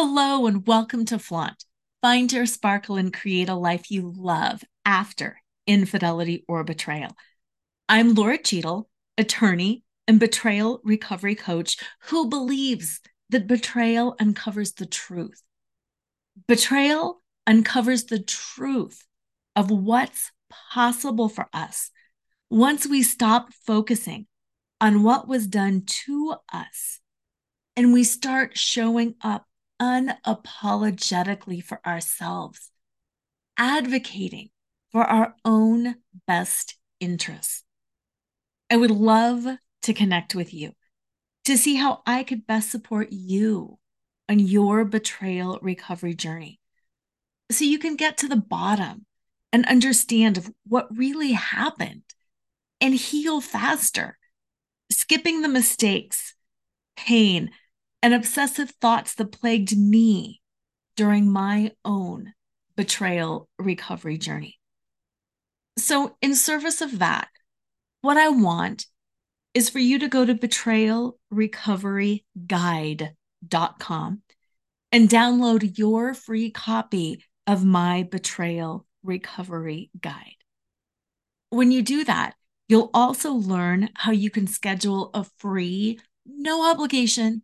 Hello and welcome to Flaunt. Find your sparkle and create a life you love after infidelity or betrayal. I'm Lora Cheadle, attorney and betrayal recovery coach who believes that betrayal uncovers the truth. Betrayal uncovers the truth of what's possible for us once we stop focusing on what was done to us and we start showing up unapologetically for ourselves, advocating for our own best interests. I would love to connect with you to see how I could best support you on your betrayal recovery journey so you can get to the bottom and understand of what really happened and heal faster, skipping the mistakes, pain, and obsessive thoughts that plagued me during my own betrayal recovery journey. So, in service of that, what I want is for you to go to betrayalrecoveryguide.com and download your free copy of my betrayal recovery guide. When you do that, you'll also learn how you can schedule a free, no obligation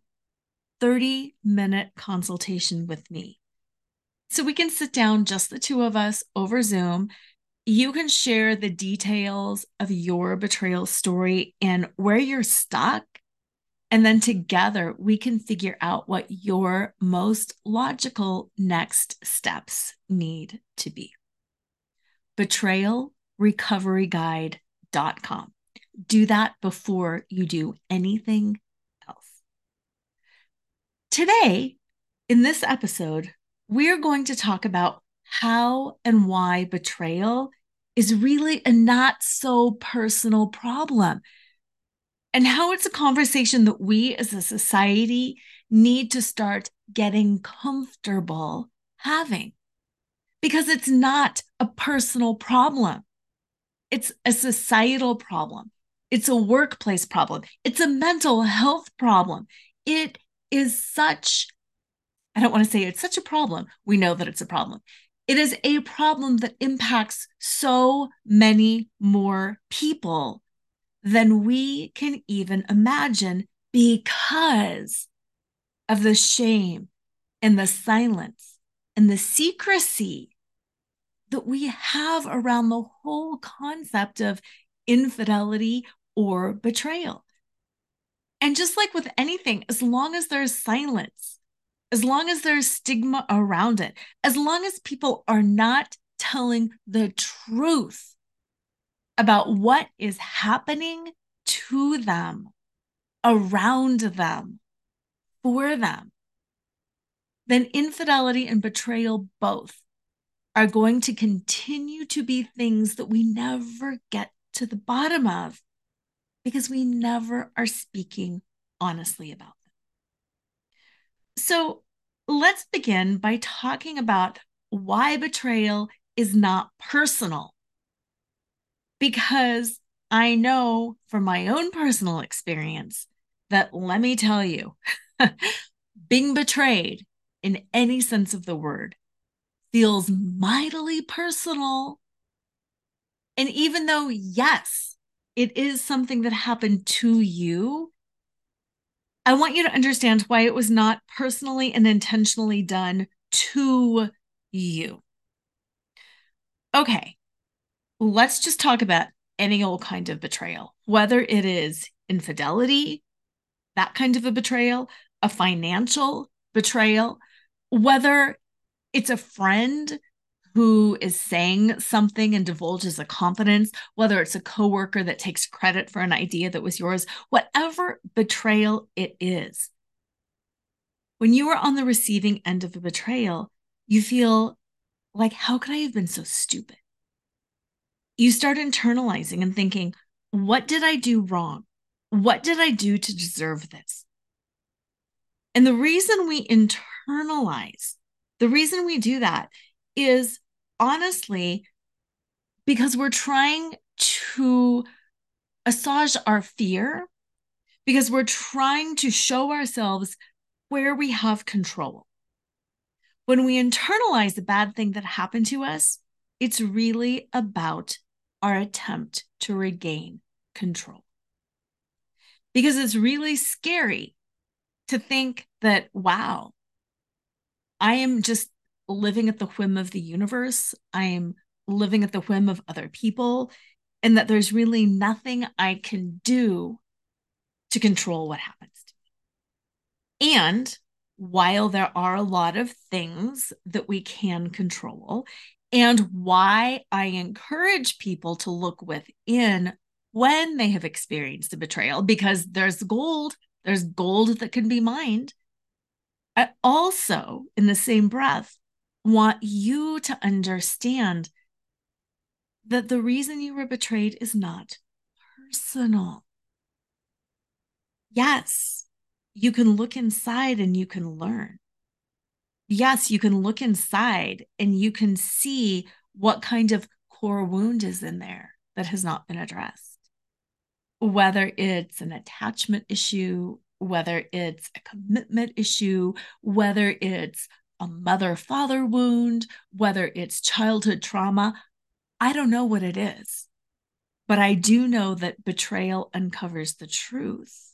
30 minute consultation with me. So we can sit down, just the two of us, over Zoom. You can share the details of your betrayal story and where you're stuck. And then together we can figure out what your most logical next steps need to be. Betrayalrecoveryguide.com. Do that before you do anything Today, in this episode, we're going to talk about how and why betrayal is really a not so personal problem and how it's a conversation that we as a society need to start getting comfortable having because it's not a personal problem. It's a societal problem. It's a workplace problem. It's a mental health problem. It is such, I don't want to say it's such a problem. We know that it's a problem. It is a problem that impacts so many more people than we can even imagine because of the shame and the silence and the secrecy that we have around the whole concept of infidelity or betrayal. And just like with anything, as long as there's silence, as long as there's stigma around it, as long as people are not telling the truth about what is happening to them, around them, for them, then infidelity and betrayal both are going to continue to be things that we never get to the bottom of because we never are speaking honestly about them. So let's begin by talking about why betrayal is not personal. Because I know from my own personal experience that, let me tell you, being betrayed in any sense of the word feels mightily personal. And even though, yes, it is something that happened to you, I want you to understand why it was not personally and intentionally done to you. Okay, let's just talk about any old kind of betrayal, whether it is infidelity, that kind of a betrayal, a financial betrayal, whether it's a friend who is saying something and divulges a confidence, whether it's a coworker that takes credit for an idea that was yours, whatever betrayal it is. when you are on the receiving end of a betrayal, you feel like, how could I have been so stupid? You start internalizing and thinking, what did I do wrong? What did I do to deserve this? And the reason we internalize, the reason we do that is honestly because we're trying to assuage our fear, because we're trying to show ourselves where we have control. When we internalize the bad thing that happened to us, it's really about our attempt to regain control. Because it's really scary to think that, wow, I am just living at the whim of the universe. I am living at the whim of other people, and that there's really nothing I can do to control what happens to me. And while there are a lot of things that we can control, and why I encourage people to look within when they have experienced a betrayal, because there's gold, there's gold that can be mined. I also, in the same breath, want you to understand that the reason you were betrayed is not personal. Yes, you can look inside and you can learn. Yes, you can look inside and you can see what kind of core wound is in there that has not been addressed. Whether it's an attachment issue, whether it's a commitment issue, whether it's a mother father wound, whether it's childhood trauma, I don't know what it is. But I do know that betrayal uncovers the truth.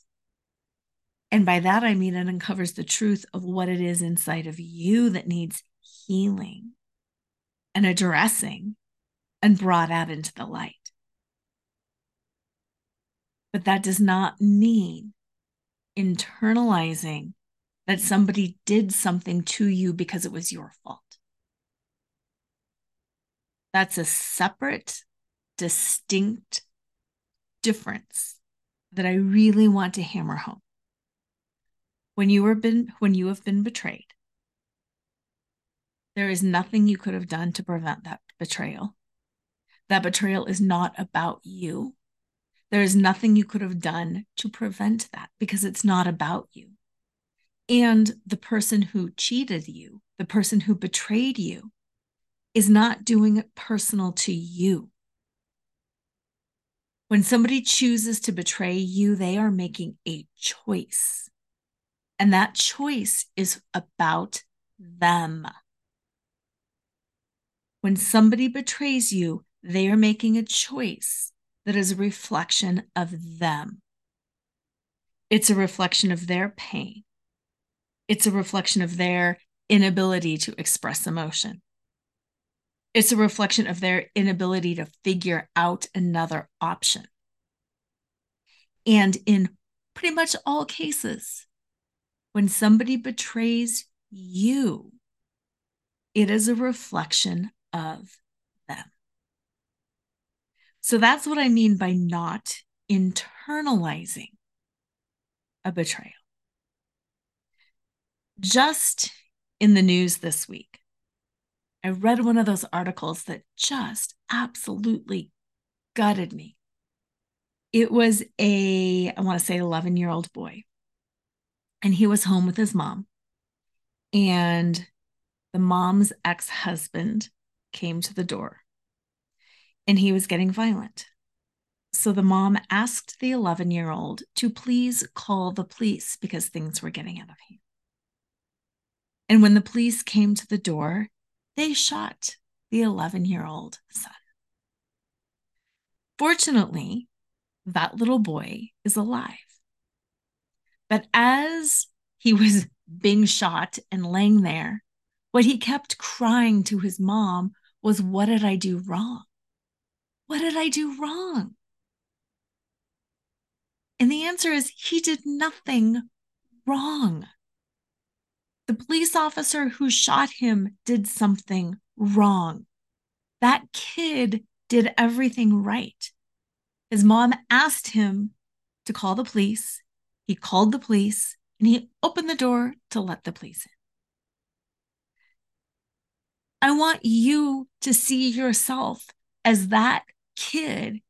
And by that, I mean it uncovers the truth of what it is inside of you that needs healing and addressing and brought out into the light. But that does not mean internalizing that somebody did something to you because it was your fault. That's a separate, distinct difference that I really want to hammer home. When you were been when you have been betrayed there is nothing you could have done to prevent that betrayal. That betrayal is not about you. There is nothing you could have done to prevent that because it's not about you and the person who cheated you the person who betrayed you is not doing it personal to you when somebody chooses to betray you, they are making a choice. And that choice is about them. When somebody betrays you, they are making a choice that is a reflection of them. It's a reflection of their pain. It's a reflection of their inability to express emotion. It's a reflection of their inability to figure out another option. And in pretty much all cases, when somebody betrays you, it is a reflection of them. So that's what I mean by not internalizing a betrayal. Just in the news this week, I read one of those articles that just absolutely gutted me. It was a, I want to say, 11 year old boy and he was home with his mom. And the mom's ex husband came to the door and he was getting violent. So the mom asked the 11 year old to please call the police because things were getting out of hand. And when the police came to the door, they shot the 11 year old son. Fortunately, that little boy is alive. But as he was being shot and laying there, what he kept crying to his mom was, What did I do wrong? What did I do wrong? And the answer is, he did nothing wrong. The police officer who shot him did something wrong. That kid did everything right. His mom asked him to call the police. He called the police. and he opened the door to let the police in. I want you to see yourself as that kid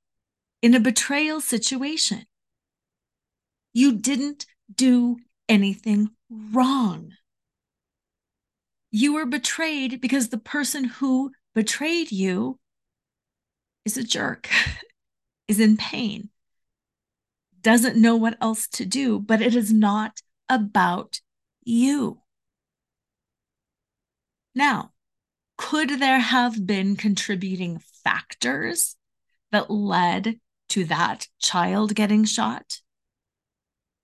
in a betrayal situation. You didn't do anything wrong. You were betrayed because the person who betrayed you is a jerk, is in pain, doesn't know what else to do, but it is not about you. Now, could there have been contributing factors that led to that child getting shot?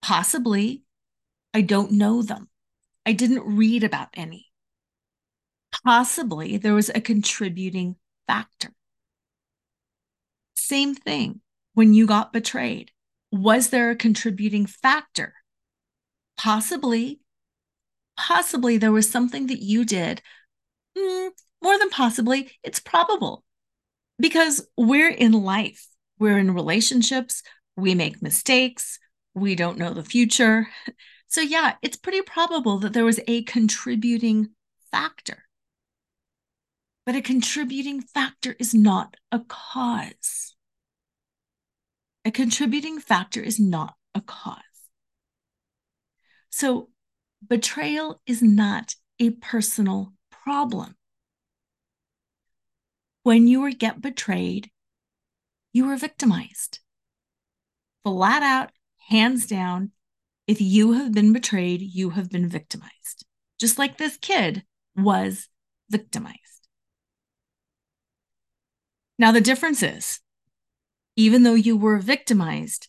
Possibly. I don't know them. I didn't read about any. Possibly there was a contributing factor. Same thing when you got betrayed. Was there a contributing factor? Possibly. Possibly there was something that you did. Mm, more than possibly, it's probable because we're in life, we're in relationships, we make mistakes, we don't know the future. So, yeah, it's pretty probable that there was a contributing factor. But a contributing factor is not a cause. A contributing factor is not a cause. So, betrayal is not a personal problem. When you get betrayed, you were victimized. Flat out, hands down, if you have been betrayed, you have been victimized. Just like this kid was victimized. Now, the difference is even though you were victimized,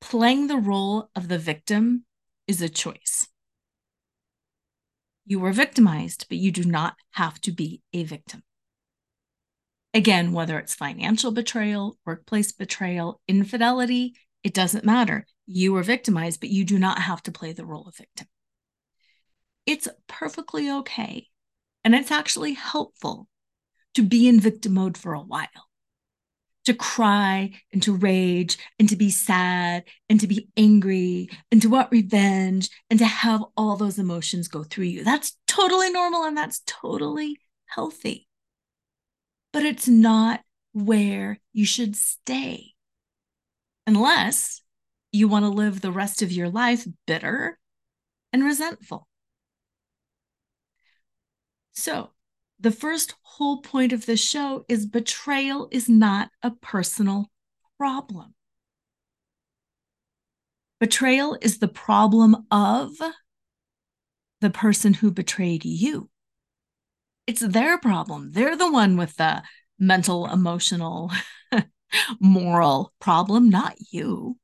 playing the role of the victim is a choice. You were victimized, but you do not have to be a victim. Again, whether it's financial betrayal, workplace betrayal, infidelity, it doesn't matter. You were victimized, but you do not have to play the role of victim. It's perfectly okay. And it's actually helpful to be in victim mode for a while, to cry and to rage and to be sad and to be angry and to want revenge and to have all those emotions go through you. That's totally normal and that's totally healthy but it's not where you should stay. Unless you want to live the rest of your life bitter and resentful. So, the first whole point of the show is betrayal is not a personal problem. Betrayal is the problem of the person who betrayed you it's their problem. They're the one with the mental, emotional, moral problem, not you.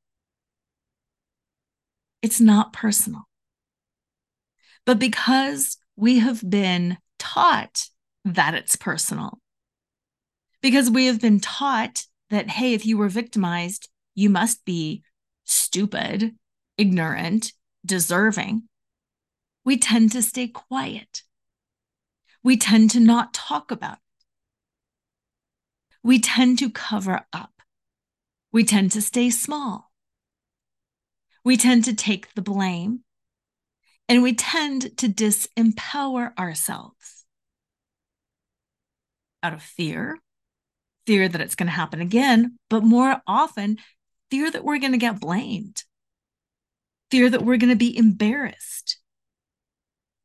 It's not personal. But because we have been taught that it's personal, because we have been taught that, hey, if you were victimized, you must be stupid, ignorant, deserving, we tend to stay quiet we tend to not talk about it. We tend to cover up. We tend to stay small. We tend to take the blame. And we tend to disempower ourselves out of fear, fear that it's going to happen again, but more often, fear that we're going to get blamed, fear that we're going to be embarrassed,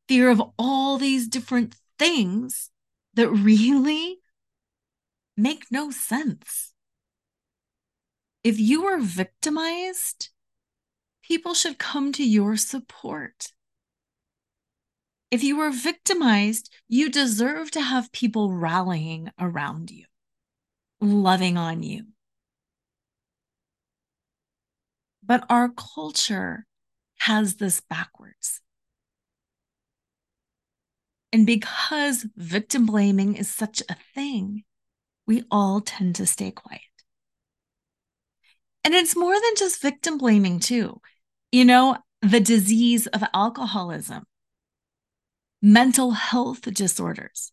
fear of all these different things that really make no sense. If you are victimized, people should come to your support. If you were victimized, you deserve to have people rallying around you, loving on you. But our culture has this backwards. And because victim blaming is such a thing, we all tend to stay quiet. And it's more than just victim blaming, too. You know, the disease of alcoholism, mental health disorders.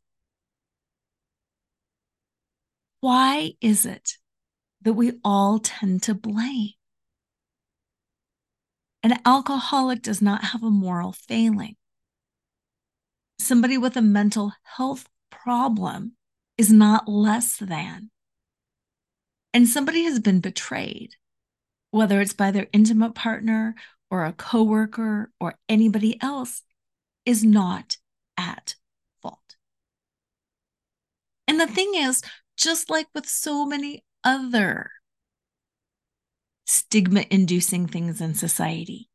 Why is it that we all tend to blame? An alcoholic does not have a moral failing. Somebody with a mental health problem is not less than. And somebody has been betrayed, whether it's by their intimate partner or a coworker or anybody else, is not at fault. And the mm. thing is, just like with so many other stigma inducing things in society,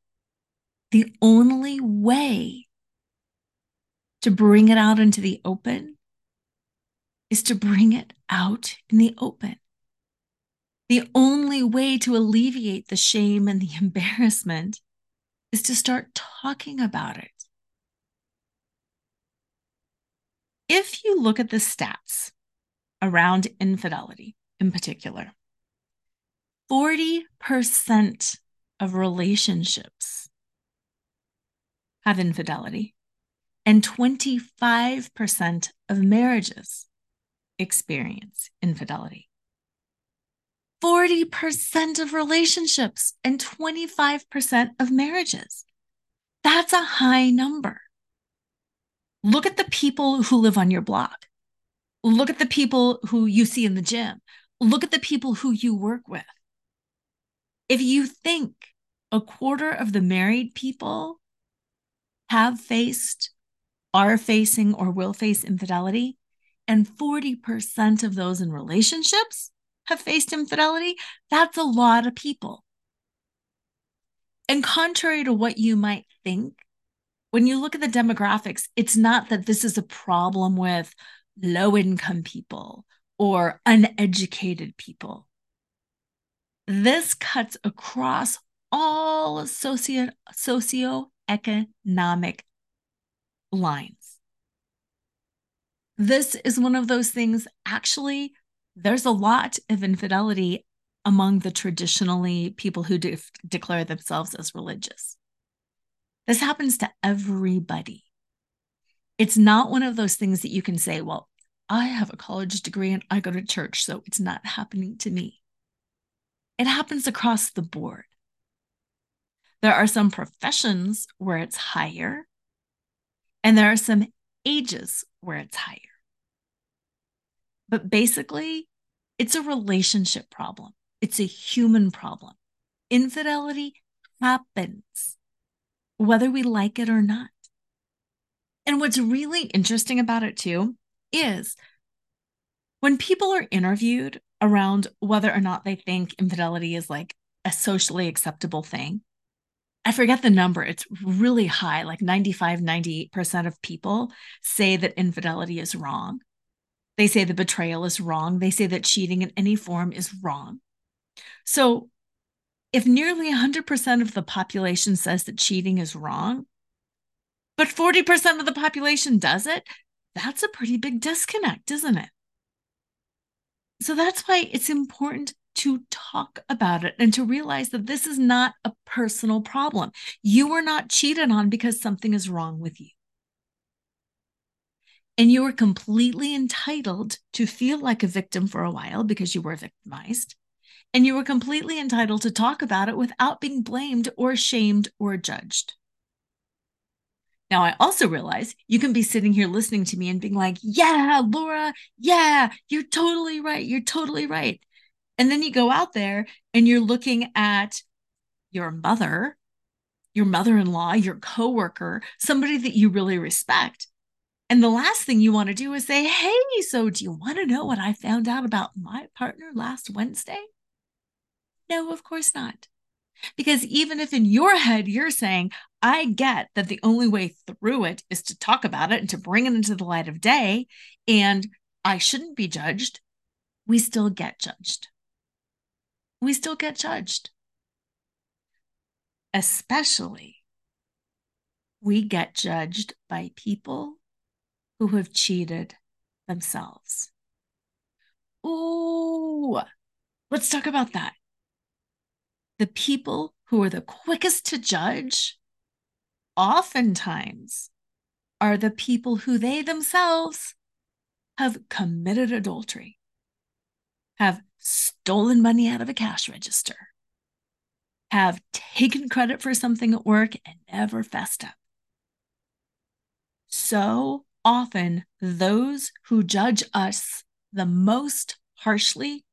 the only way to bring it out into the open is to bring it out in the open. The only way to alleviate the shame and the embarrassment is to start talking about it. If you look at the stats around infidelity in particular, 40% of relationships have infidelity, and 25% of marriages experience infidelity. 40% of relationships and 25% of marriages. That's a high number. Look at the people who live on your block. Look at the people who you see in the gym. Look at the people who you work with. If you think a quarter of the married people have faced, are facing, or will face infidelity, and 40% of those in relationships have faced infidelity, that's a lot of people. And contrary to what you might think, when you look at the demographics, it's not that this is a problem with low income people or uneducated people. This cuts across all socio socioeconomic lines. This is one of those things, actually, there's a lot of infidelity among the traditionally people who de- declare themselves as religious. This happens to everybody. It's not one of those things that you can say, well, I have a college degree and I go to church, so it's not happening to me. It happens across the board. There are some professions where it's higher, and there are some ages where it's higher. But basically, it's a relationship problem, it's a human problem. Infidelity happens, whether we like it or not. And what's really interesting about it, too, is when people are interviewed around whether or not they think infidelity is like a socially acceptable thing, I forget the number. It's really high, like 95, 98% of people say that infidelity is wrong. They say the betrayal is wrong. They say that cheating in any form is wrong. So, if nearly 100% of the population says that cheating is wrong, but 40% of the population does it, that's a pretty big disconnect, isn't it? So, that's why it's important to talk about it and to realize that this is not a personal problem. You were not cheated on because something is wrong with you. And you are completely entitled to feel like a victim for a while because you were victimized. And you were completely entitled to talk about it without being blamed or shamed or judged. Now, I also realize you can be sitting here listening to me and being like, yeah, Lora, yeah, you're totally right. You're totally right. And then you go out there and you're looking at your mother, your mother in law, your coworker, somebody that you really respect. And the last thing you want to do is say, Hey, so do you want to know what I found out about my partner last Wednesday? No, of course not. Because even if in your head you're saying, I get that the only way through it is to talk about it and to bring it into the light of day, and I shouldn't be judged, we still get judged. We still get judged. Especially, we get judged by people who have cheated themselves. Ooh, let's talk about that. The people who are the quickest to judge oftentimes are the people who they themselves have committed adultery, have stolen money out of a cash register, have taken credit for something at work and never fessed up. So often, those who judge us the most harshly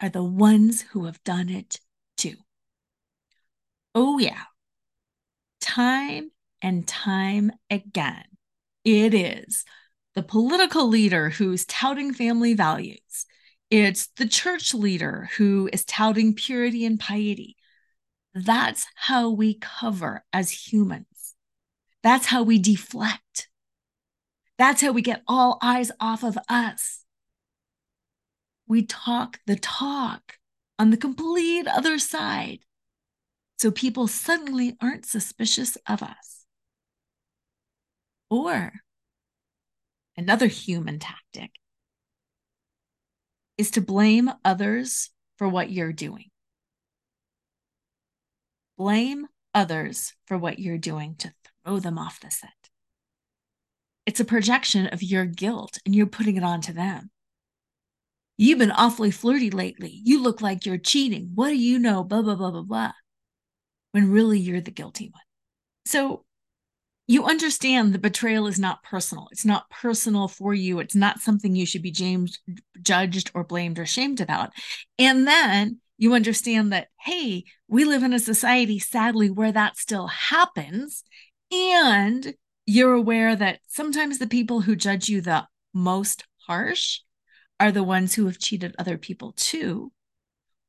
are the ones who have done it too. Oh, yeah. Time and time again, it is the political leader who's touting family values. It's the church leader who is touting purity and piety. That's how we cover as humans. That's how we deflect. That's how we get all eyes off of us. We talk the talk on the complete other side. So people suddenly aren't suspicious of us. Or another human tactic is to blame others for what you're doing. Blame others for what you're doing to throw them off the set. It's a projection of your guilt and you're putting it onto them. You've been awfully flirty lately. You look like you're cheating. What do you know? Blah, blah, blah, blah, blah. When really you're the guilty one. So you understand the betrayal is not personal. It's not personal for you. It's not something you should be jamed, judged or blamed or shamed about. And then you understand that, hey, we live in a society, sadly, where that still happens. And you're aware that sometimes the people who judge you the most harsh are the ones who have cheated other people too,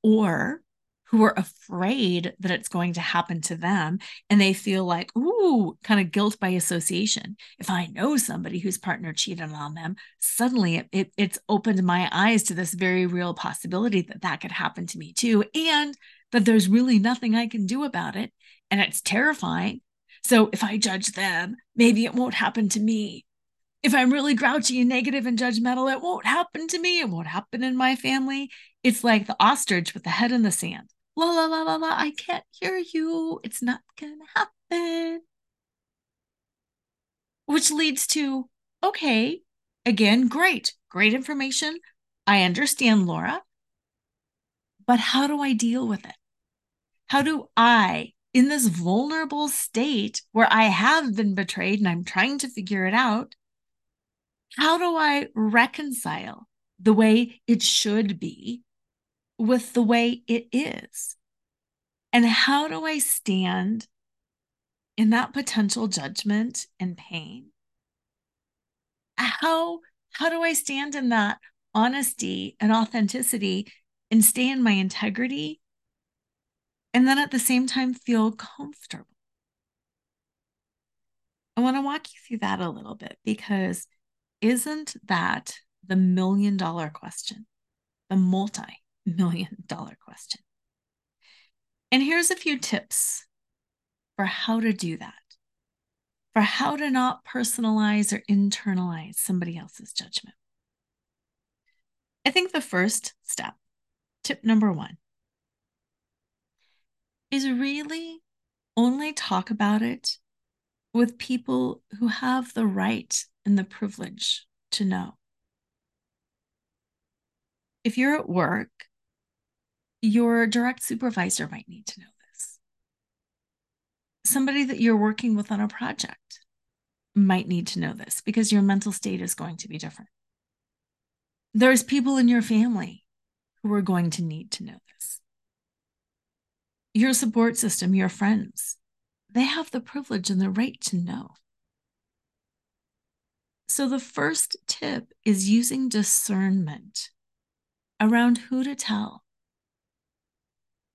or who are afraid that it's going to happen to them and they feel like ooh kind of guilt by association. If i know somebody whose partner cheated on them suddenly it, it, it's opened my eyes to this very real possibility that that could happen to me too and that there's really nothing i can do about it and it's terrifying. So if i judge them maybe it won't happen to me if i'm really grouchy and negative and judgmental it won't happen to me it won't happen in my family it's like the ostrich with the head in the sand la la la la la, I can't hear you. It's not gonna happen. Which leads to, okay, again, great, great information. I understand, Lora. But how do I deal with it? How do I, in this vulnerable state where I have been betrayed and I'm trying to figure it out, how do I reconcile the way it should be with the way it is? And how do I stand in that potential judgment and pain? How how do I stand in that honesty and authenticity and stay in my integrity and then at the same time feel comfortable? I want to walk you through that a little bit because isn't that the million dollar question? The multi million dollar question. And here's a few tips for how to do that, for how to not personalize or internalize somebody else's judgment. I think the first step, tip number one, is really only talk about it with people who have the right and the privilege to know. If you're at work your direct supervisor might need to know this. Somebody that you're working with on a project might need to know this because your mental state is going to be different. There's people in your family who are going to need to know this. Your support system, your friends, they have the privilege and the right to know. So, the first tip is using discernment around who to tell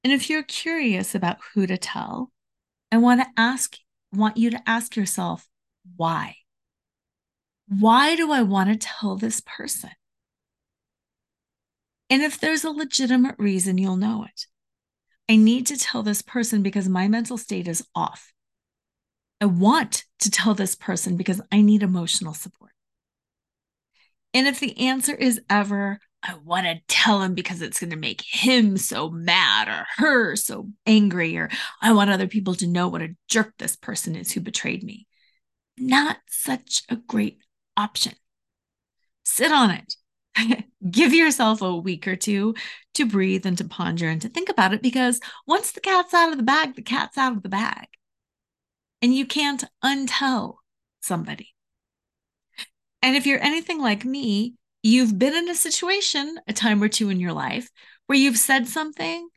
and if you're curious about who to tell, I want to ask want you to ask yourself why? Why do I want to tell this person? And if there's a legitimate reason, you'll know it. I need to tell this person because my mental state is off. I want to tell this person because I need emotional support. And if the answer is ever, I want to tell him because it's going to make him so mad or her so angry, or I want other people to know what a jerk this person is who betrayed me. Not such a great option. Sit on it. give yourself a week or two to breathe and to ponder and to think about it because once the cat's out of the bag, the cat's out of the bag. And you can't untell somebody. And if you're anything like me, you've been in a situation a time or two in your life where you've said something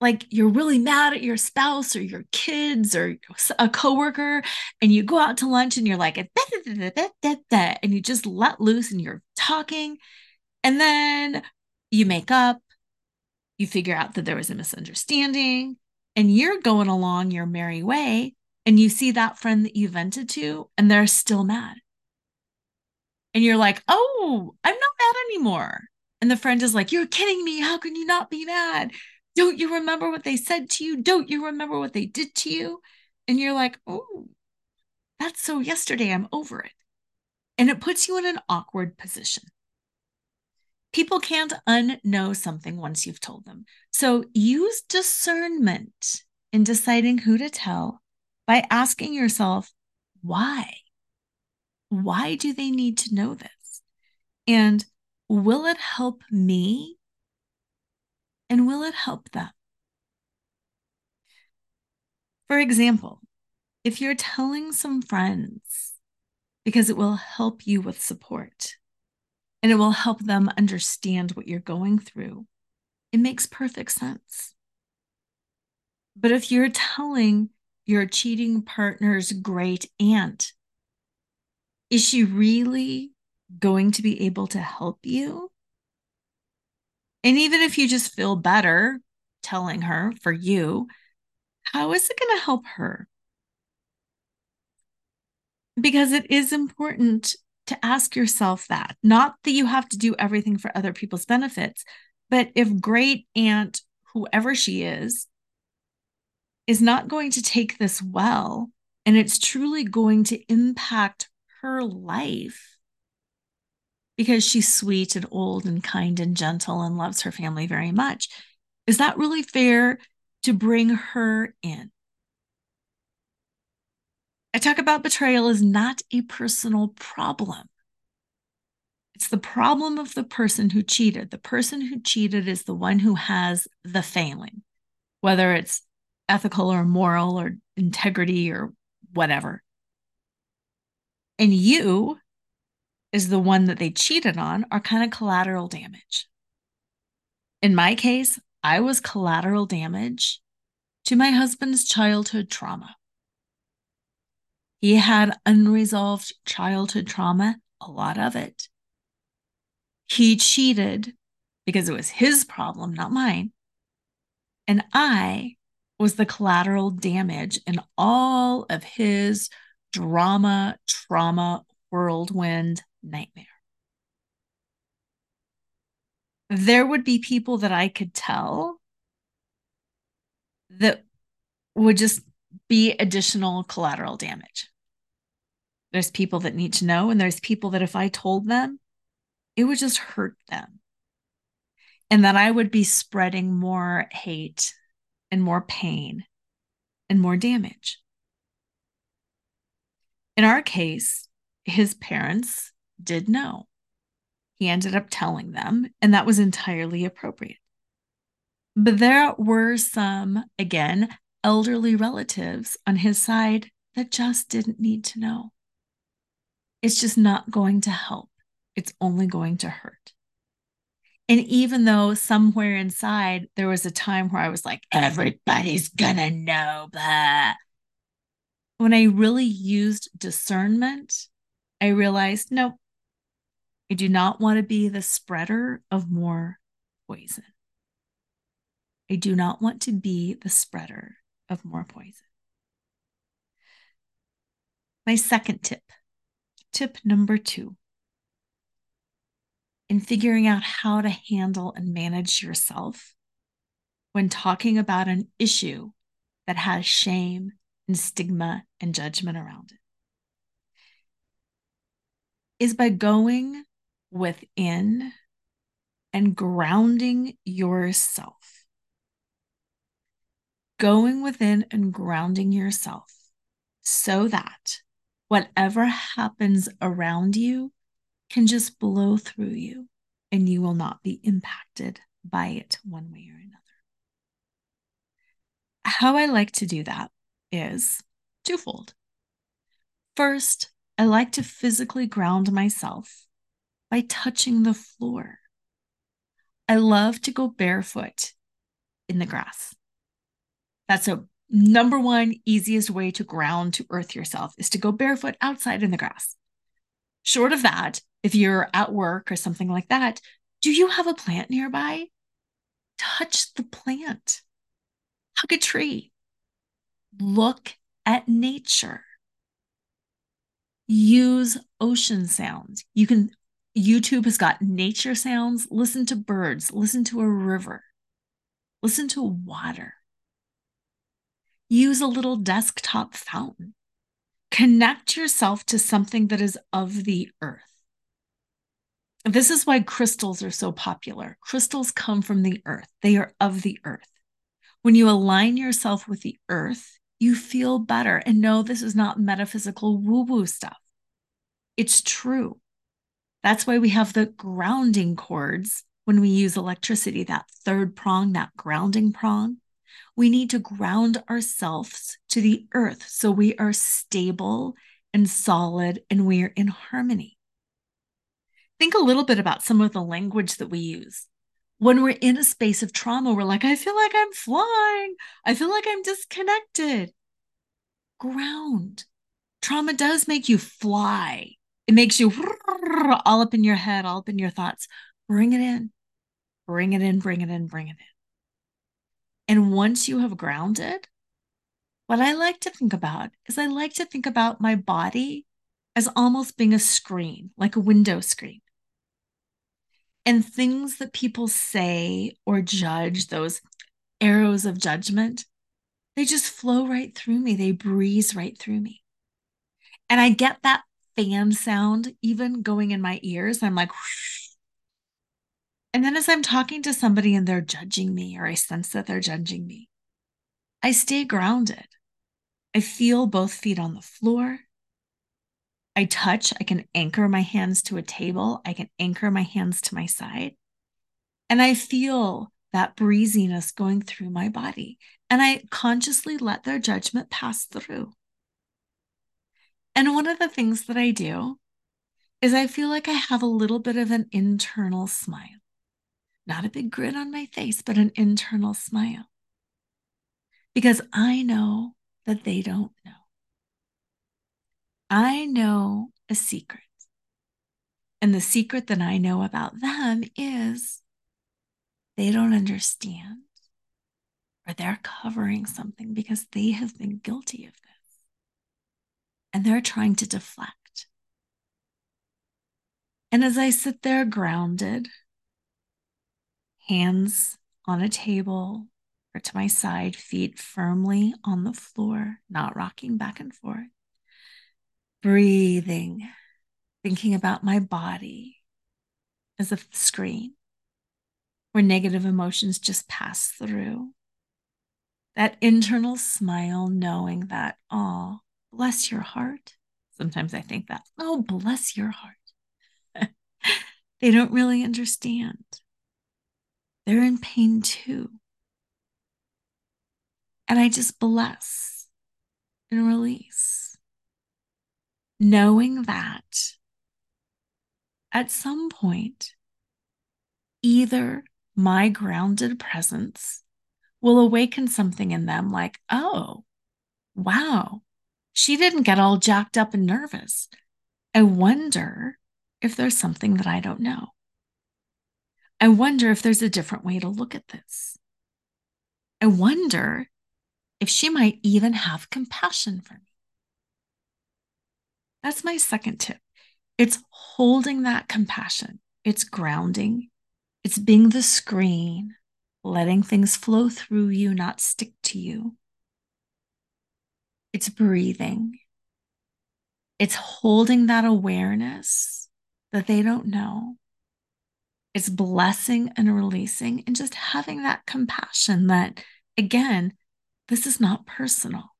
like you're really mad at your spouse or your kids or a coworker and you go out to lunch and you're like and you just let loose and you're talking and then you make up you figure out that there was a misunderstanding and you're going along your merry way and you see that friend that you vented to and they're still mad and you're like oh i'm not mad anymore and the friend is like you're kidding me how can you not be mad don't you remember what they said to you? Don't you remember what they did to you? And you're like, oh, that's so yesterday. I'm over it. And it puts you in an awkward position. People can't unknow something once you've told them. So use discernment in deciding who to tell by asking yourself, why? Why do they need to know this? And will it help me and will it help them? For example, if you're telling some friends because it will help you with support and it will help them understand what you're going through, it makes perfect sense. But if you're telling your cheating partner's great aunt, is she really going to be able to help you? And even if you just feel better telling her for you, how is it going to help her? Because it is important to ask yourself that. Not that you have to do everything for other people's benefits, but if great aunt, whoever she is, is not going to take this well, and it's truly going to impact her life, because she's sweet and old and kind and gentle and loves her family very much. Is that really fair to bring her in? I talk about betrayal is not a personal problem. It's the problem of the person who cheated. The person who cheated is the one who has the failing, whether it's ethical or moral or integrity or whatever. And you is the one that they cheated on are kind of collateral damage. In my case, I was collateral damage to my husband's childhood trauma. He had unresolved childhood trauma, a lot of it. He cheated because it was his problem, not mine. And I was the collateral damage in all of his drama, trauma, whirlwind nightmare. There would be people that I could tell that would just be additional collateral damage. There's people that need to know, and there's people that if I told them, it would just hurt them. And that I would be spreading more hate and more pain and more damage. In our case, his parents did know. He ended up telling them, and that was entirely appropriate. But there were some, again, elderly relatives on his side that just didn't need to know. It's just not going to help, it's only going to hurt. And even though somewhere inside there was a time where I was like, everybody's gonna know, that. When I really used discernment, I realized, nope, I do not want to be the spreader of more poison. I do not want to be the spreader of more poison. My second tip, tip number two, in figuring out how to handle and manage yourself when talking about an issue that has shame and stigma and judgment around it is by going within and grounding yourself. Going within and grounding yourself so that whatever happens around you can just blow through you and you will not be impacted by it one way or another. How I like to do that is twofold. First, I like to physically ground myself by touching the floor. I love to go barefoot in the grass. That's a number one easiest way to ground to earth yourself is to go barefoot outside in the grass. Short of that, if you're at work or something like that, do you have a plant nearby? Touch the plant. Hug a tree. Look at nature. Use ocean sounds. You can YouTube has got nature sounds. Listen to birds, listen to a river, listen to water. Use a little desktop fountain. Connect yourself to something that is of the earth. This is why crystals are so popular. Crystals come from the earth, they are of the earth. When you align yourself with the earth, you feel better. And no, this is not metaphysical woo woo stuff. It's true. That's why we have the grounding cords when we use electricity, that third prong, that grounding prong. We need to ground ourselves to the earth so we are stable and solid and we are in harmony. Think a little bit about some of the language that we use. When we're in a space of trauma, we're like, I feel like I'm flying. I feel like I'm disconnected. Ground. Trauma does make you fly. It makes you all up in your head, all up in your thoughts. Bring it in, bring it in, bring it in, bring it in. And once you have grounded, what I like to think about is I like to think about my body as almost being a screen, like a window screen. And things that people say or judge, those arrows of judgment, they just flow right through me. They breeze right through me. And I get that fan sound even going in my ears. I'm like, whoosh. and then as I'm talking to somebody and they're judging me, or I sense that they're judging me, I stay grounded. I feel both feet on the floor. I touch, I can anchor my hands to a table, I can anchor my hands to my side. And I feel that breeziness going through my body. And I consciously let their judgment pass through. And one of the things that I do is I feel like I have a little bit of an internal smile. Not a big grin on my face, but an internal smile. Because I know that they don't know. I know a secret. And the secret that I know about them is they don't understand or they're covering something because they have been guilty of this and they're trying to deflect. And as I sit there grounded, hands on a table or to my side, feet firmly on the floor, not rocking back and forth, breathing, thinking about my body as a screen where negative emotions just pass through. That internal smile, knowing that, oh, bless your heart. Sometimes I think that, oh, bless your heart. they don't really understand. They're in pain too. And I just bless and release, knowing that at some point, either my grounded presence will awaken something in them like, oh, wow, she didn't get all jacked up and nervous. I wonder if there's something that I don't know. I wonder if there's a different way to look at this. I wonder if she might even have compassion for me. That's my second tip. It's holding that compassion, it's grounding, it's being the screen, letting things flow through you, not stick to you. It's breathing. It's holding that awareness that they don't know. It's blessing and releasing and just having that compassion that, again, this is not personal.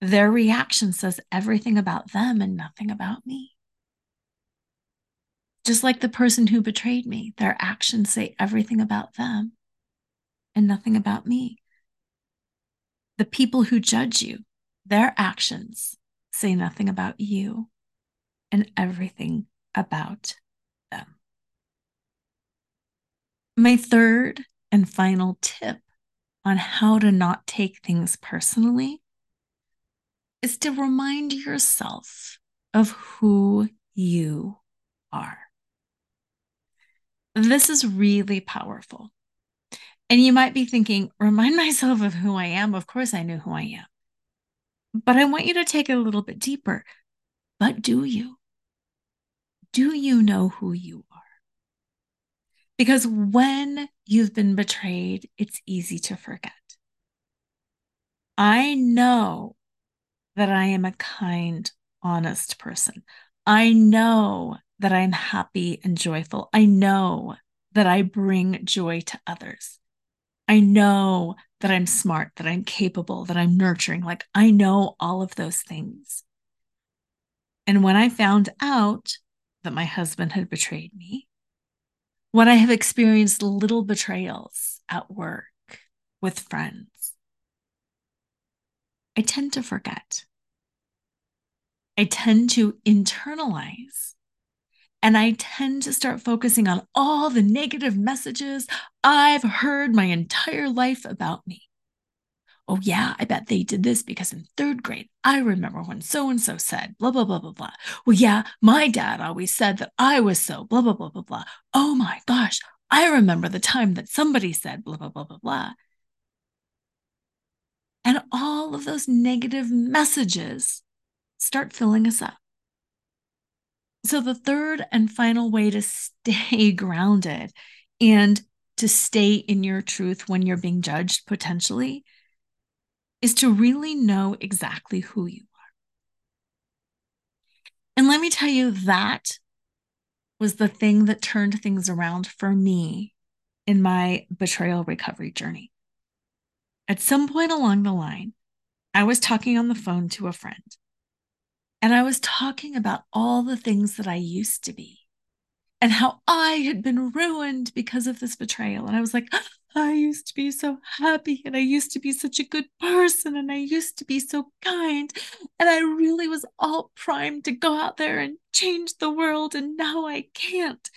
Their reaction says everything about them and nothing about me. Just like the person who betrayed me, their actions say everything about them and nothing about me. The people who judge you, their actions say nothing about you and everything about them. My third and final tip on how to not take things personally is to remind yourself of who you are. This is really powerful. And you might be thinking, remind myself of who I am. Of course, I know who I am. But I want you to take it a little bit deeper. But do you? Do you know who you are? Because when you've been betrayed, it's easy to forget. I know that I am a kind, honest person. I know that I'm happy and joyful. I know that I bring joy to others. I know that I'm smart, that I'm capable, that I'm nurturing. Like I know all of those things. And when I found out that my husband had betrayed me, when I have experienced little betrayals at work with friends, I tend to forget. I tend to internalize and I tend to start focusing on all the negative messages I've heard my entire life about me. Oh, yeah, I bet they did this because in third grade, I remember when so and so said, blah, blah, blah, blah, blah. Well, yeah, my dad always said that I was so, blah, blah, blah, blah, blah. Oh my gosh, I remember the time that somebody said, blah, blah, blah, blah, blah. And all of those negative messages start filling us up. So, the third and final way to stay grounded and to stay in your truth when you're being judged potentially is to really know exactly who you are. And let me tell you, that was the thing that turned things around for me in my betrayal recovery journey. At some point along the line, I was talking on the phone to a friend and I was talking about all the things that I used to be and how I had been ruined because of this betrayal. And I was like, I used to be so happy and I used to be such a good person and I used to be so kind. And I really was all primed to go out there and change the world. And now I can't.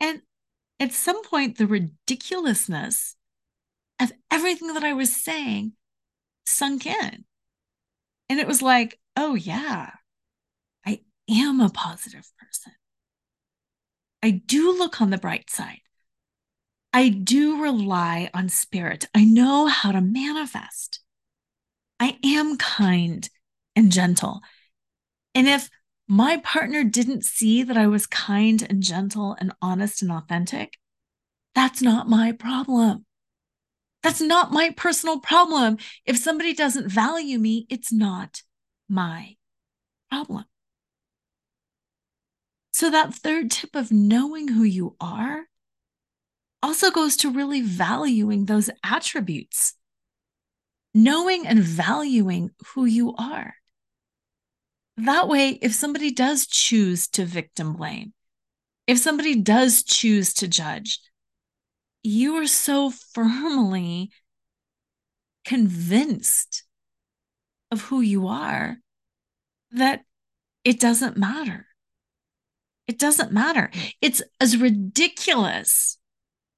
And at some point, the ridiculousness of everything that I was saying sunk in. And it was like, oh, yeah, I am a positive person. I do look on the bright side. I do rely on spirit. I know how to manifest. I am kind and gentle. And if my partner didn't see that I was kind and gentle and honest and authentic, that's not my problem. That's not my personal problem. If somebody doesn't value me, it's not my problem. So, that third tip of knowing who you are also goes to really valuing those attributes, knowing and valuing who you are. That way, if somebody does choose to victim blame, if somebody does choose to judge, you are so firmly convinced of who you are that it doesn't matter. It doesn't matter. It's as ridiculous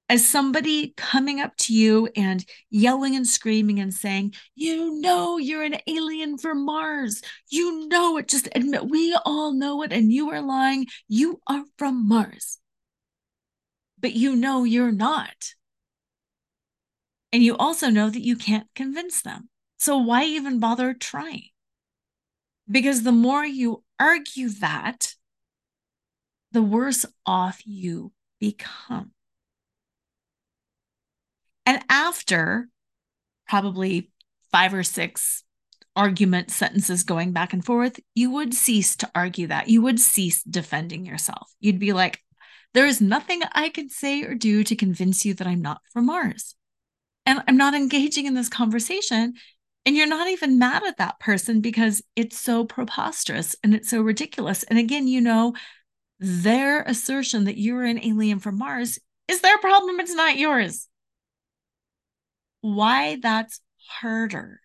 as somebody coming up to you and yelling and screaming and saying, You know, you're an alien from Mars. You know it. Just admit, we all know it, and you are lying. You are from Mars. But you know you're not. And you also know that you can't convince them. So why even bother trying? Because the more you argue that, the worse off you become. And after probably five or six argument sentences going back and forth, you would cease to argue that. You would cease defending yourself. You'd be like, there is nothing I can say or do to convince you that I'm not from Mars. And I'm not engaging in this conversation. And you're not even mad at that person because it's so preposterous and it's so ridiculous. And again, you know, their assertion that you're an alien from Mars is their problem. It's not yours. Why that's harder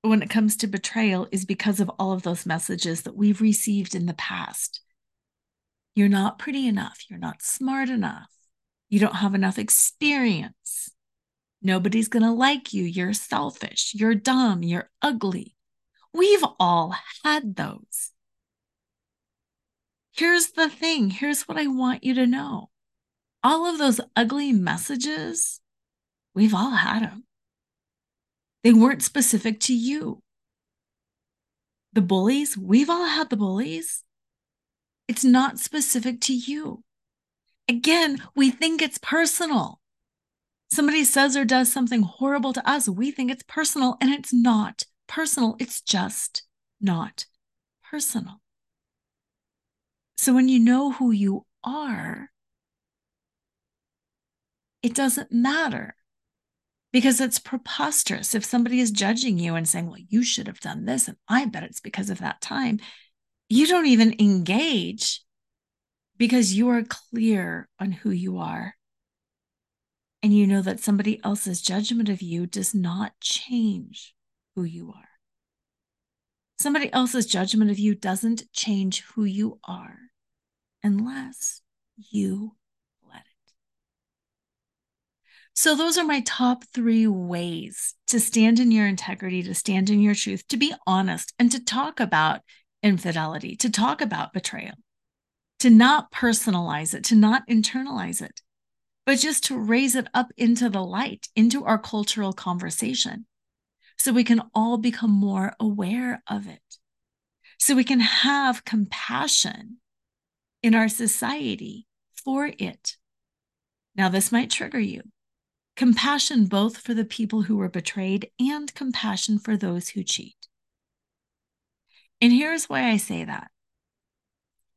when it comes to betrayal is because of all of those messages that we've received in the past. You're not pretty enough. You're not smart enough. You don't have enough experience. Nobody's going to like you. You're selfish. You're dumb. You're ugly. We've all had those. Here's the thing here's what I want you to know all of those ugly messages, we've all had them. They weren't specific to you. The bullies, we've all had the bullies. It's not specific to you. Again, we think it's personal. Somebody says or does something horrible to us, we think it's personal, and it's not personal. It's just not personal. So when you know who you are, it doesn't matter because it's preposterous. If somebody is judging you and saying, well, you should have done this, and I bet it's because of that time, you don't even engage because you are clear on who you are. And you know that somebody else's judgment of you does not change who you are. Somebody else's judgment of you doesn't change who you are unless you let it. So, those are my top three ways to stand in your integrity, to stand in your truth, to be honest, and to talk about infidelity, to talk about betrayal, to not personalize it, to not internalize it, but just to raise it up into the light, into our cultural conversation, so we can all become more aware of it, so we can have compassion in our society for it. Now, this might trigger you. Compassion both for the people who were betrayed and compassion for those who cheat. And here's why I say that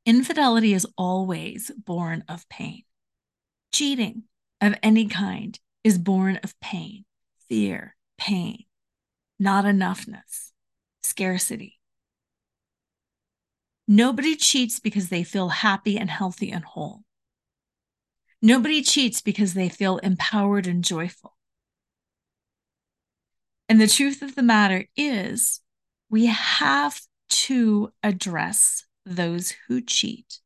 infidelity is always born of pain. Cheating of any kind is born of pain, fear, pain, not enoughness, scarcity. Nobody cheats because they feel happy and healthy and whole. Nobody cheats because they feel empowered and joyful. And the truth of the matter is, we have to address those who cheat.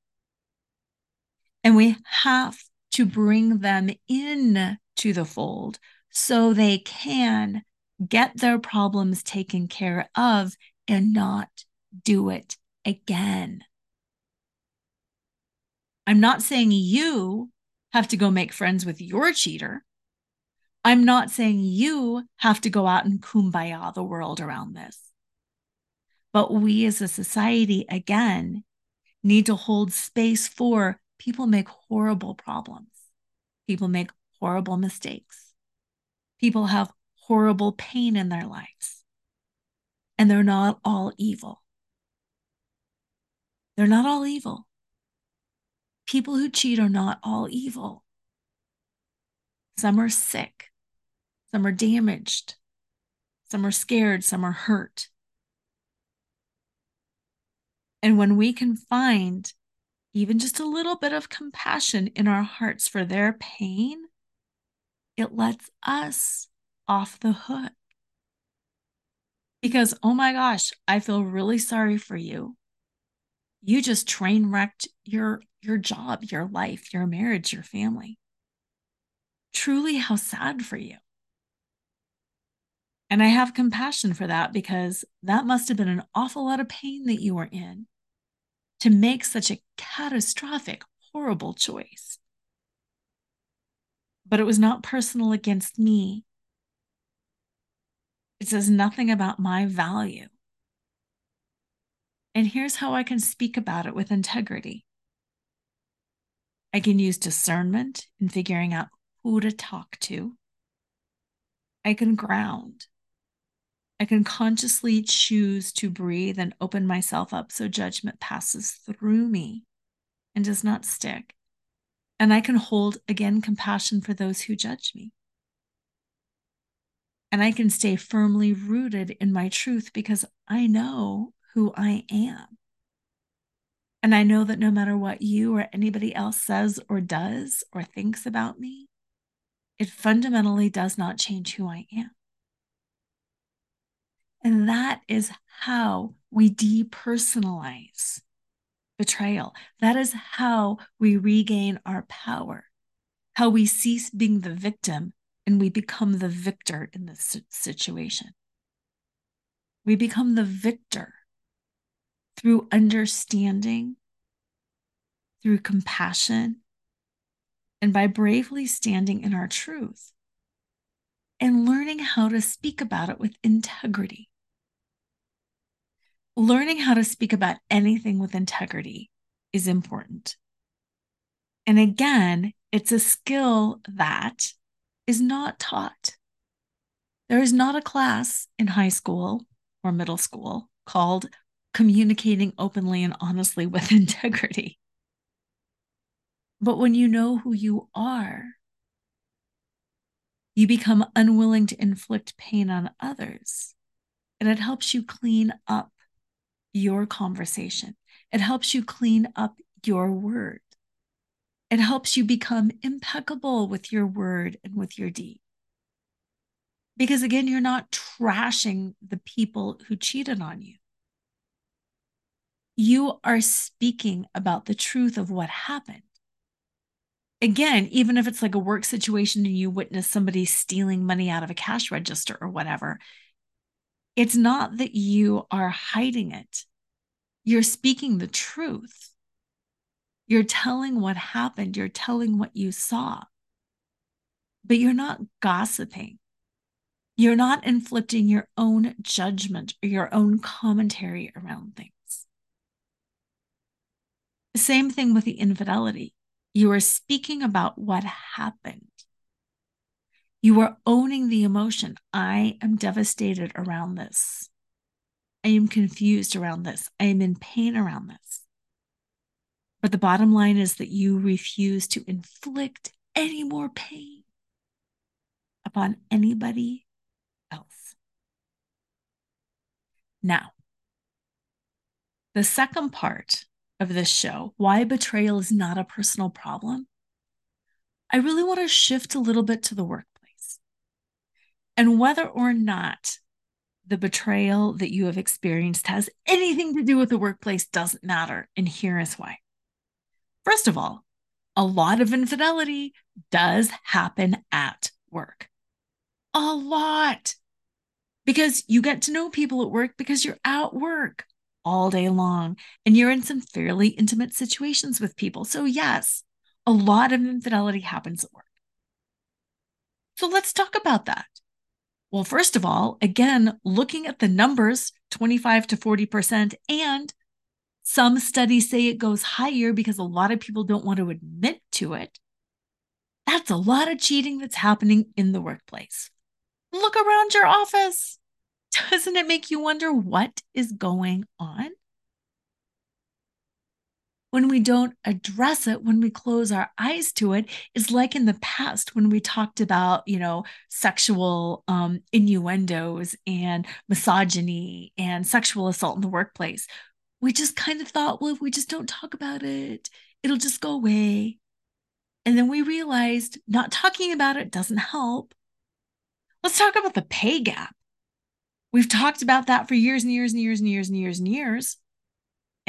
And we have to bring them in to the fold so they can get their problems taken care of and not do it again. I'm not saying you have to go make friends with your cheater. I'm not saying you have to go out and kumbaya the world around this. But we as a society, again, need to hold space for people make horrible problems. People make horrible mistakes. People have horrible pain in their lives. And they're not all evil. They're not all evil. People who cheat are not all evil. Some are sick. Some are damaged. Some are scared. Some are hurt. And when we can find even just a little bit of compassion in our hearts for their pain, it lets us off the hook. Because, oh my gosh, I feel really sorry for you. You just train wrecked your, your job, your life, your marriage, your family. Truly, how sad for you. And I have compassion for that because that must have been an awful lot of pain that you were in to make such a catastrophic, horrible choice. But it was not personal against me. It says nothing about my value. And here's how I can speak about it with integrity I can use discernment in figuring out who to talk to. I can ground. I can consciously choose to breathe and open myself up so judgment passes through me and does not stick. And I can hold again compassion for those who judge me. And I can stay firmly rooted in my truth because I know who I am. And I know that no matter what you or anybody else says or does or thinks about me, it fundamentally does not change who I am. And that is how we depersonalize betrayal. That is how we regain our power, how we cease being the victim and we become the victor in this situation. We become the victor through understanding, through compassion, and by bravely standing in our truth and learning how to speak about it with integrity. Learning how to speak about anything with integrity is important. And again, it's a skill that is not taught. There is not a class in high school or middle school called communicating openly and honestly with integrity. But when you know who you are, you become unwilling to inflict pain on others. And it helps you clean up your conversation. It helps you clean up your word. It helps you become impeccable with your word and with your deed. Because again, you're not trashing the people who cheated on you. You are speaking about the truth of what happened again, even if it's like a work situation and you witness somebody stealing money out of a cash register or whatever, it's not that you are hiding it. You're speaking the truth. You're telling what happened, you're telling what you saw, but you're not gossiping. You're not inflicting your own judgment or your own commentary around things. Same thing with the infidelity you are speaking about what happened. You are owning the emotion. I am devastated around this. I am confused around this. I am in pain around this. But the bottom line is that you refuse to inflict any more pain upon anybody else. Now, the second part of this show, why betrayal is not a personal problem, I really want to shift a little bit to the workplace and whether or not the betrayal that you have experienced has anything to do with the workplace doesn't matter. And here is why. First of all, a lot of infidelity does happen at work. A lot. Because you get to know people at work because you're at work all day long and you're in some fairly intimate situations with people. So, yes, a lot of infidelity happens at work. So, let's talk about that. Well, first of all, again, looking at the numbers 25 to 40%, and some studies say it goes higher because a lot of people don't want to admit to it. That's a lot of cheating that's happening in the workplace. Look around your office. Doesn't it make you wonder what is going on? When we don't address it, when we close our eyes to it, it's like in the past when we talked about, you know, sexual um, innuendos and misogyny and sexual assault in the workplace. We just kind of thought, well, if we just don't talk about it, it'll just go away. And then we realized not talking about it doesn't help. Let's talk about the pay gap. We've talked about that for years and years and years and years and years and years.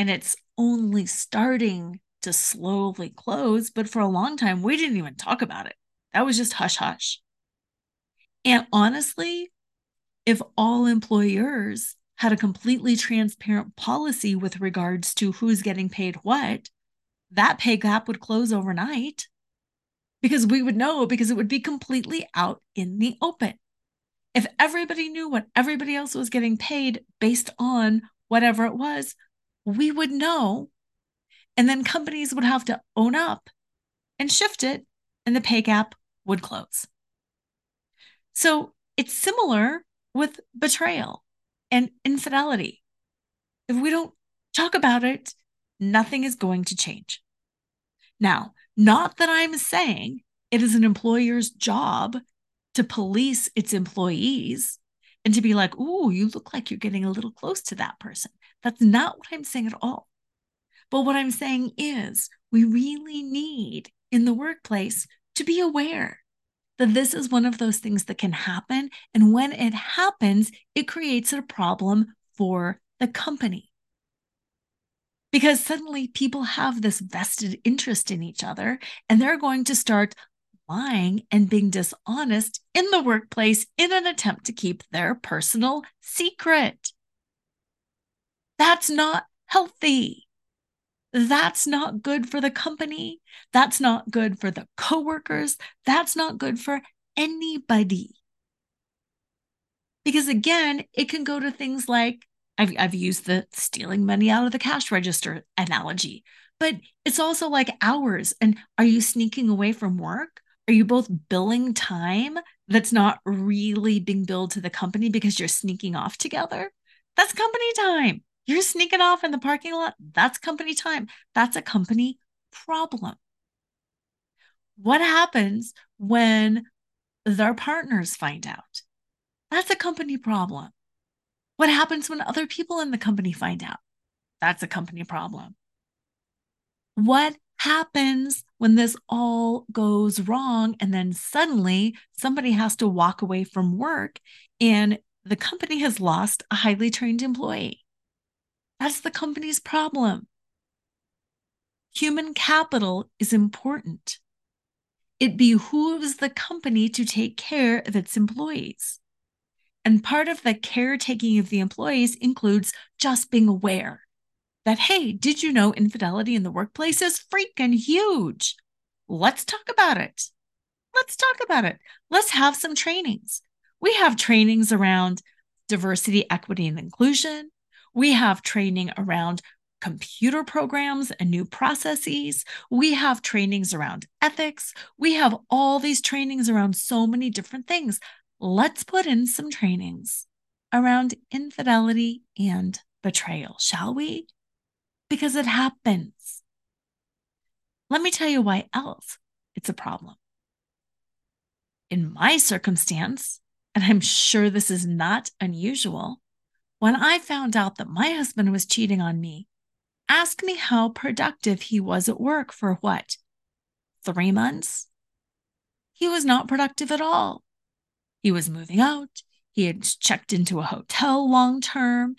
And it's only starting to slowly close. But for a long time, we didn't even talk about it. That was just hush hush. And honestly, if all employers had a completely transparent policy with regards to who's getting paid what, that pay gap would close overnight because we would know because it would be completely out in the open. If everybody knew what everybody else was getting paid based on whatever it was, we would know. And then companies would have to own up and shift it, and the pay gap would close. So it's similar with betrayal and infidelity. If we don't talk about it, nothing is going to change. Now, not that I'm saying it is an employer's job to police its employees and to be like, "Ooh, you look like you're getting a little close to that person." That's not what I'm saying at all. But what I'm saying is, we really need in the workplace to be aware that this is one of those things that can happen. And when it happens, it creates a problem for the company. Because suddenly people have this vested interest in each other and they're going to start lying and being dishonest in the workplace in an attempt to keep their personal secret. That's not healthy. That's not good for the company. That's not good for the coworkers. That's not good for anybody. Because again, it can go to things like I've, I've used the stealing money out of the cash register analogy, but it's also like hours. And are you sneaking away from work? Are you both billing time that's not really being billed to the company because you're sneaking off together? That's company time. You're sneaking off in the parking lot. That's company time. That's a company problem. What happens when their partners find out? That's a company problem. What happens when other people in the company find out? That's a company problem. What happens when this all goes wrong and then suddenly somebody has to walk away from work and the company has lost a highly trained employee? That's the company's problem. Human capital is important. It behooves the company to take care of its employees. And part of the caretaking of the employees includes just being aware that, hey, did you know infidelity in the workplace is freaking huge? Let's talk about it. Let's talk about it. Let's have some trainings. We have trainings around diversity, equity, and inclusion. We have training around computer programs and new processes. We have trainings around ethics. We have all these trainings around so many different things. Let's put in some trainings around infidelity and betrayal, shall we? Because it happens. Let me tell you why else it's a problem. In my circumstance, and I'm sure this is not unusual, when I found out that my husband was cheating on me, ask me how productive he was at work for what? Three months? He was not productive at all. He was moving out. He had checked into a hotel long term.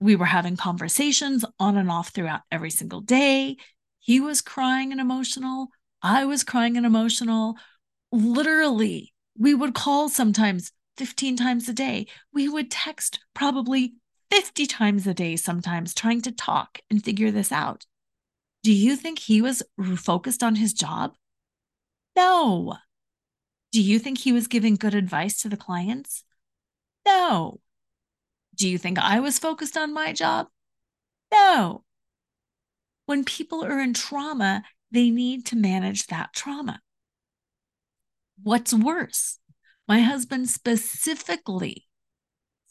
We were having conversations on and off throughout every single day. He was crying and emotional. I was crying and emotional. Literally, we would call sometimes 15 times a day. We would text probably 50 times a day sometimes trying to talk and figure this out. Do you think he was focused on his job? No. Do you think he was giving good advice to the clients? No. Do you think I was focused on my job? No. When people are in trauma, they need to manage that trauma. What's worse, my husband specifically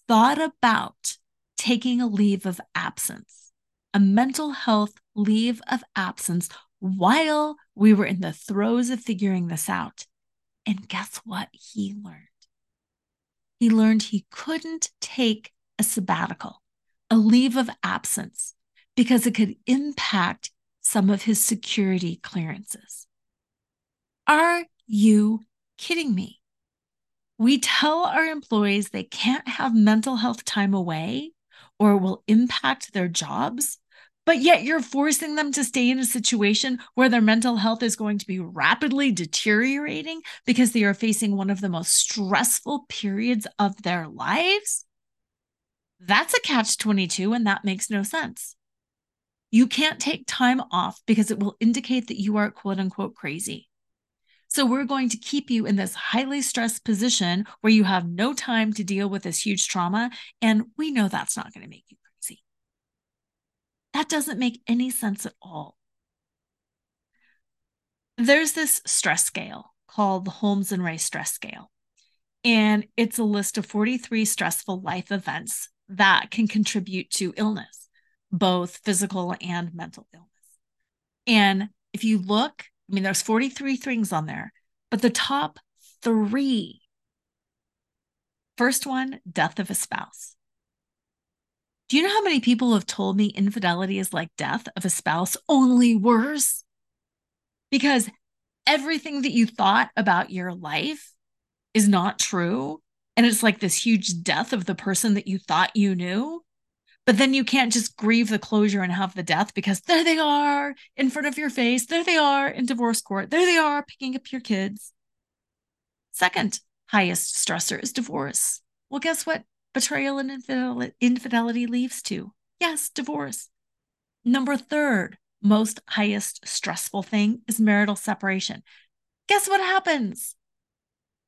thought about taking a leave of absence, a mental health leave of absence while we were in the throes of figuring this out. And guess what he learned? He learned he couldn't take a sabbatical, a leave of absence, because it could impact some of his security clearances. Are you kidding me? We tell our employees they can't have mental health time away or it will impact their jobs, but yet you're forcing them to stay in a situation where their mental health is going to be rapidly deteriorating because they are facing one of the most stressful periods of their lives. That's a catch 22, and that makes no sense. You can't take time off because it will indicate that you are quote unquote crazy. So we're going to keep you in this highly stressed position where you have no time to deal with this huge trauma. And we know that's not going to make you crazy. That doesn't make any sense at all. There's this stress scale called the Holmes and Rahe stress scale. And it's a list of 43 stressful life events that can contribute to illness, both physical and mental illness. And if you look I mean, there's 43 things on there, but the top three first one, death of a spouse. Do you know how many people have told me infidelity is like death of a spouse, only worse? Because everything that you thought about your life is not true. And it's like this huge death of the person that you thought you knew. But then you can't just grieve the closure and have the death because there they are in front of your face. There they are in divorce court. There they are picking up your kids. Second highest stressor is divorce. Well, guess what? Betrayal and infidelity leads to yes, divorce. Number third most highest stressful thing is marital separation. Guess what happens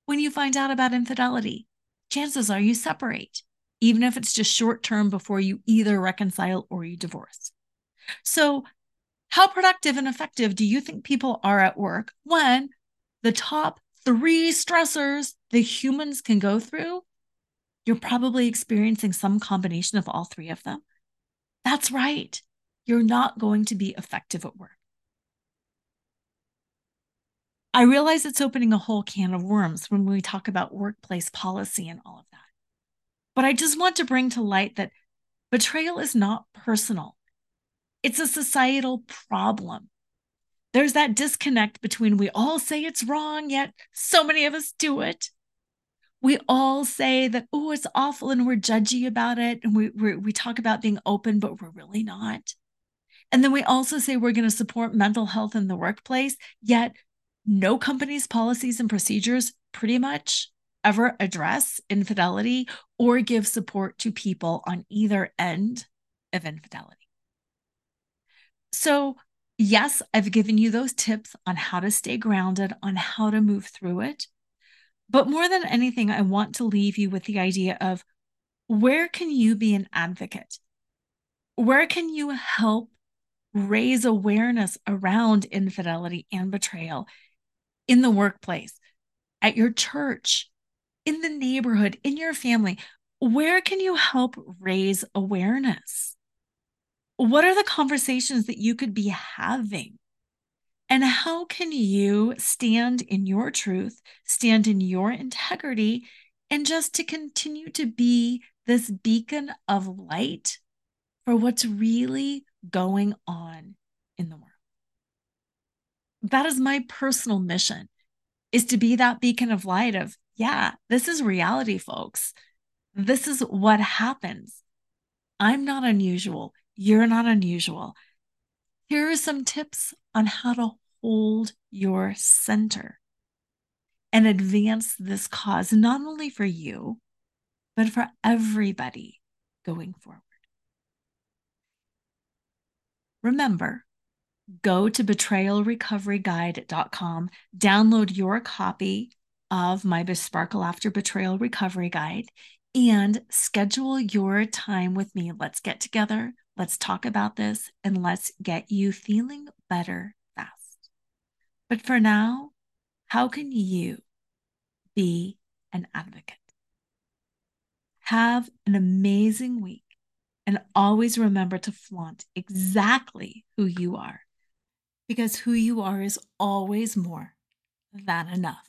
when you find out about infidelity? Chances are you separate even if it's just short term before you either reconcile or you divorce. So, how productive and effective do you think people are at work when the top three stressors the humans can go through? You're probably experiencing some combination of all three of them. That's right. You're not going to be effective at work. I realize it's opening a whole can of worms when we talk about workplace policy and all of that. But I just want to bring to light that betrayal is not personal, it's a societal problem. There's that disconnect between we all say it's wrong, yet so many of us do it. We all say that, oh, it's awful, and we're judgy about it. And we, we, we talk about being open, but we're really not. And then we also say we're going to support mental health in the workplace, yet no company's policies and procedures pretty much ever address infidelity or give support to people on either end of infidelity. So, yes, I've given you those tips on how to stay grounded, on how to move through it. But more than anything, I want to leave you with the idea of where can you be an advocate? Where can you help raise awareness around infidelity and betrayal in the workplace, at your church, in the neighborhood, in your family? Where can you help raise awareness? What are the conversations that you could be having? And how can you stand in your truth, stand in your integrity, and just to continue to be this beacon of light for what's really going on in the world? That is my personal mission is to be that beacon of light of yeah, this is reality, folks. This is what happens. I'm not unusual. You're not unusual. Here are some tips on how to hold your center and advance this cause, not only for you, but for everybody going forward. Remember, go to betrayalrecoveryguide.com, download your copy of my Besparkle After Betrayal Recovery Guide and schedule your time with me. Let's get together, let's talk about this, and let's get you feeling better fast. But for now, how can you be an advocate? Have an amazing week and always remember to flaunt exactly who you are because who you are is always more than enough.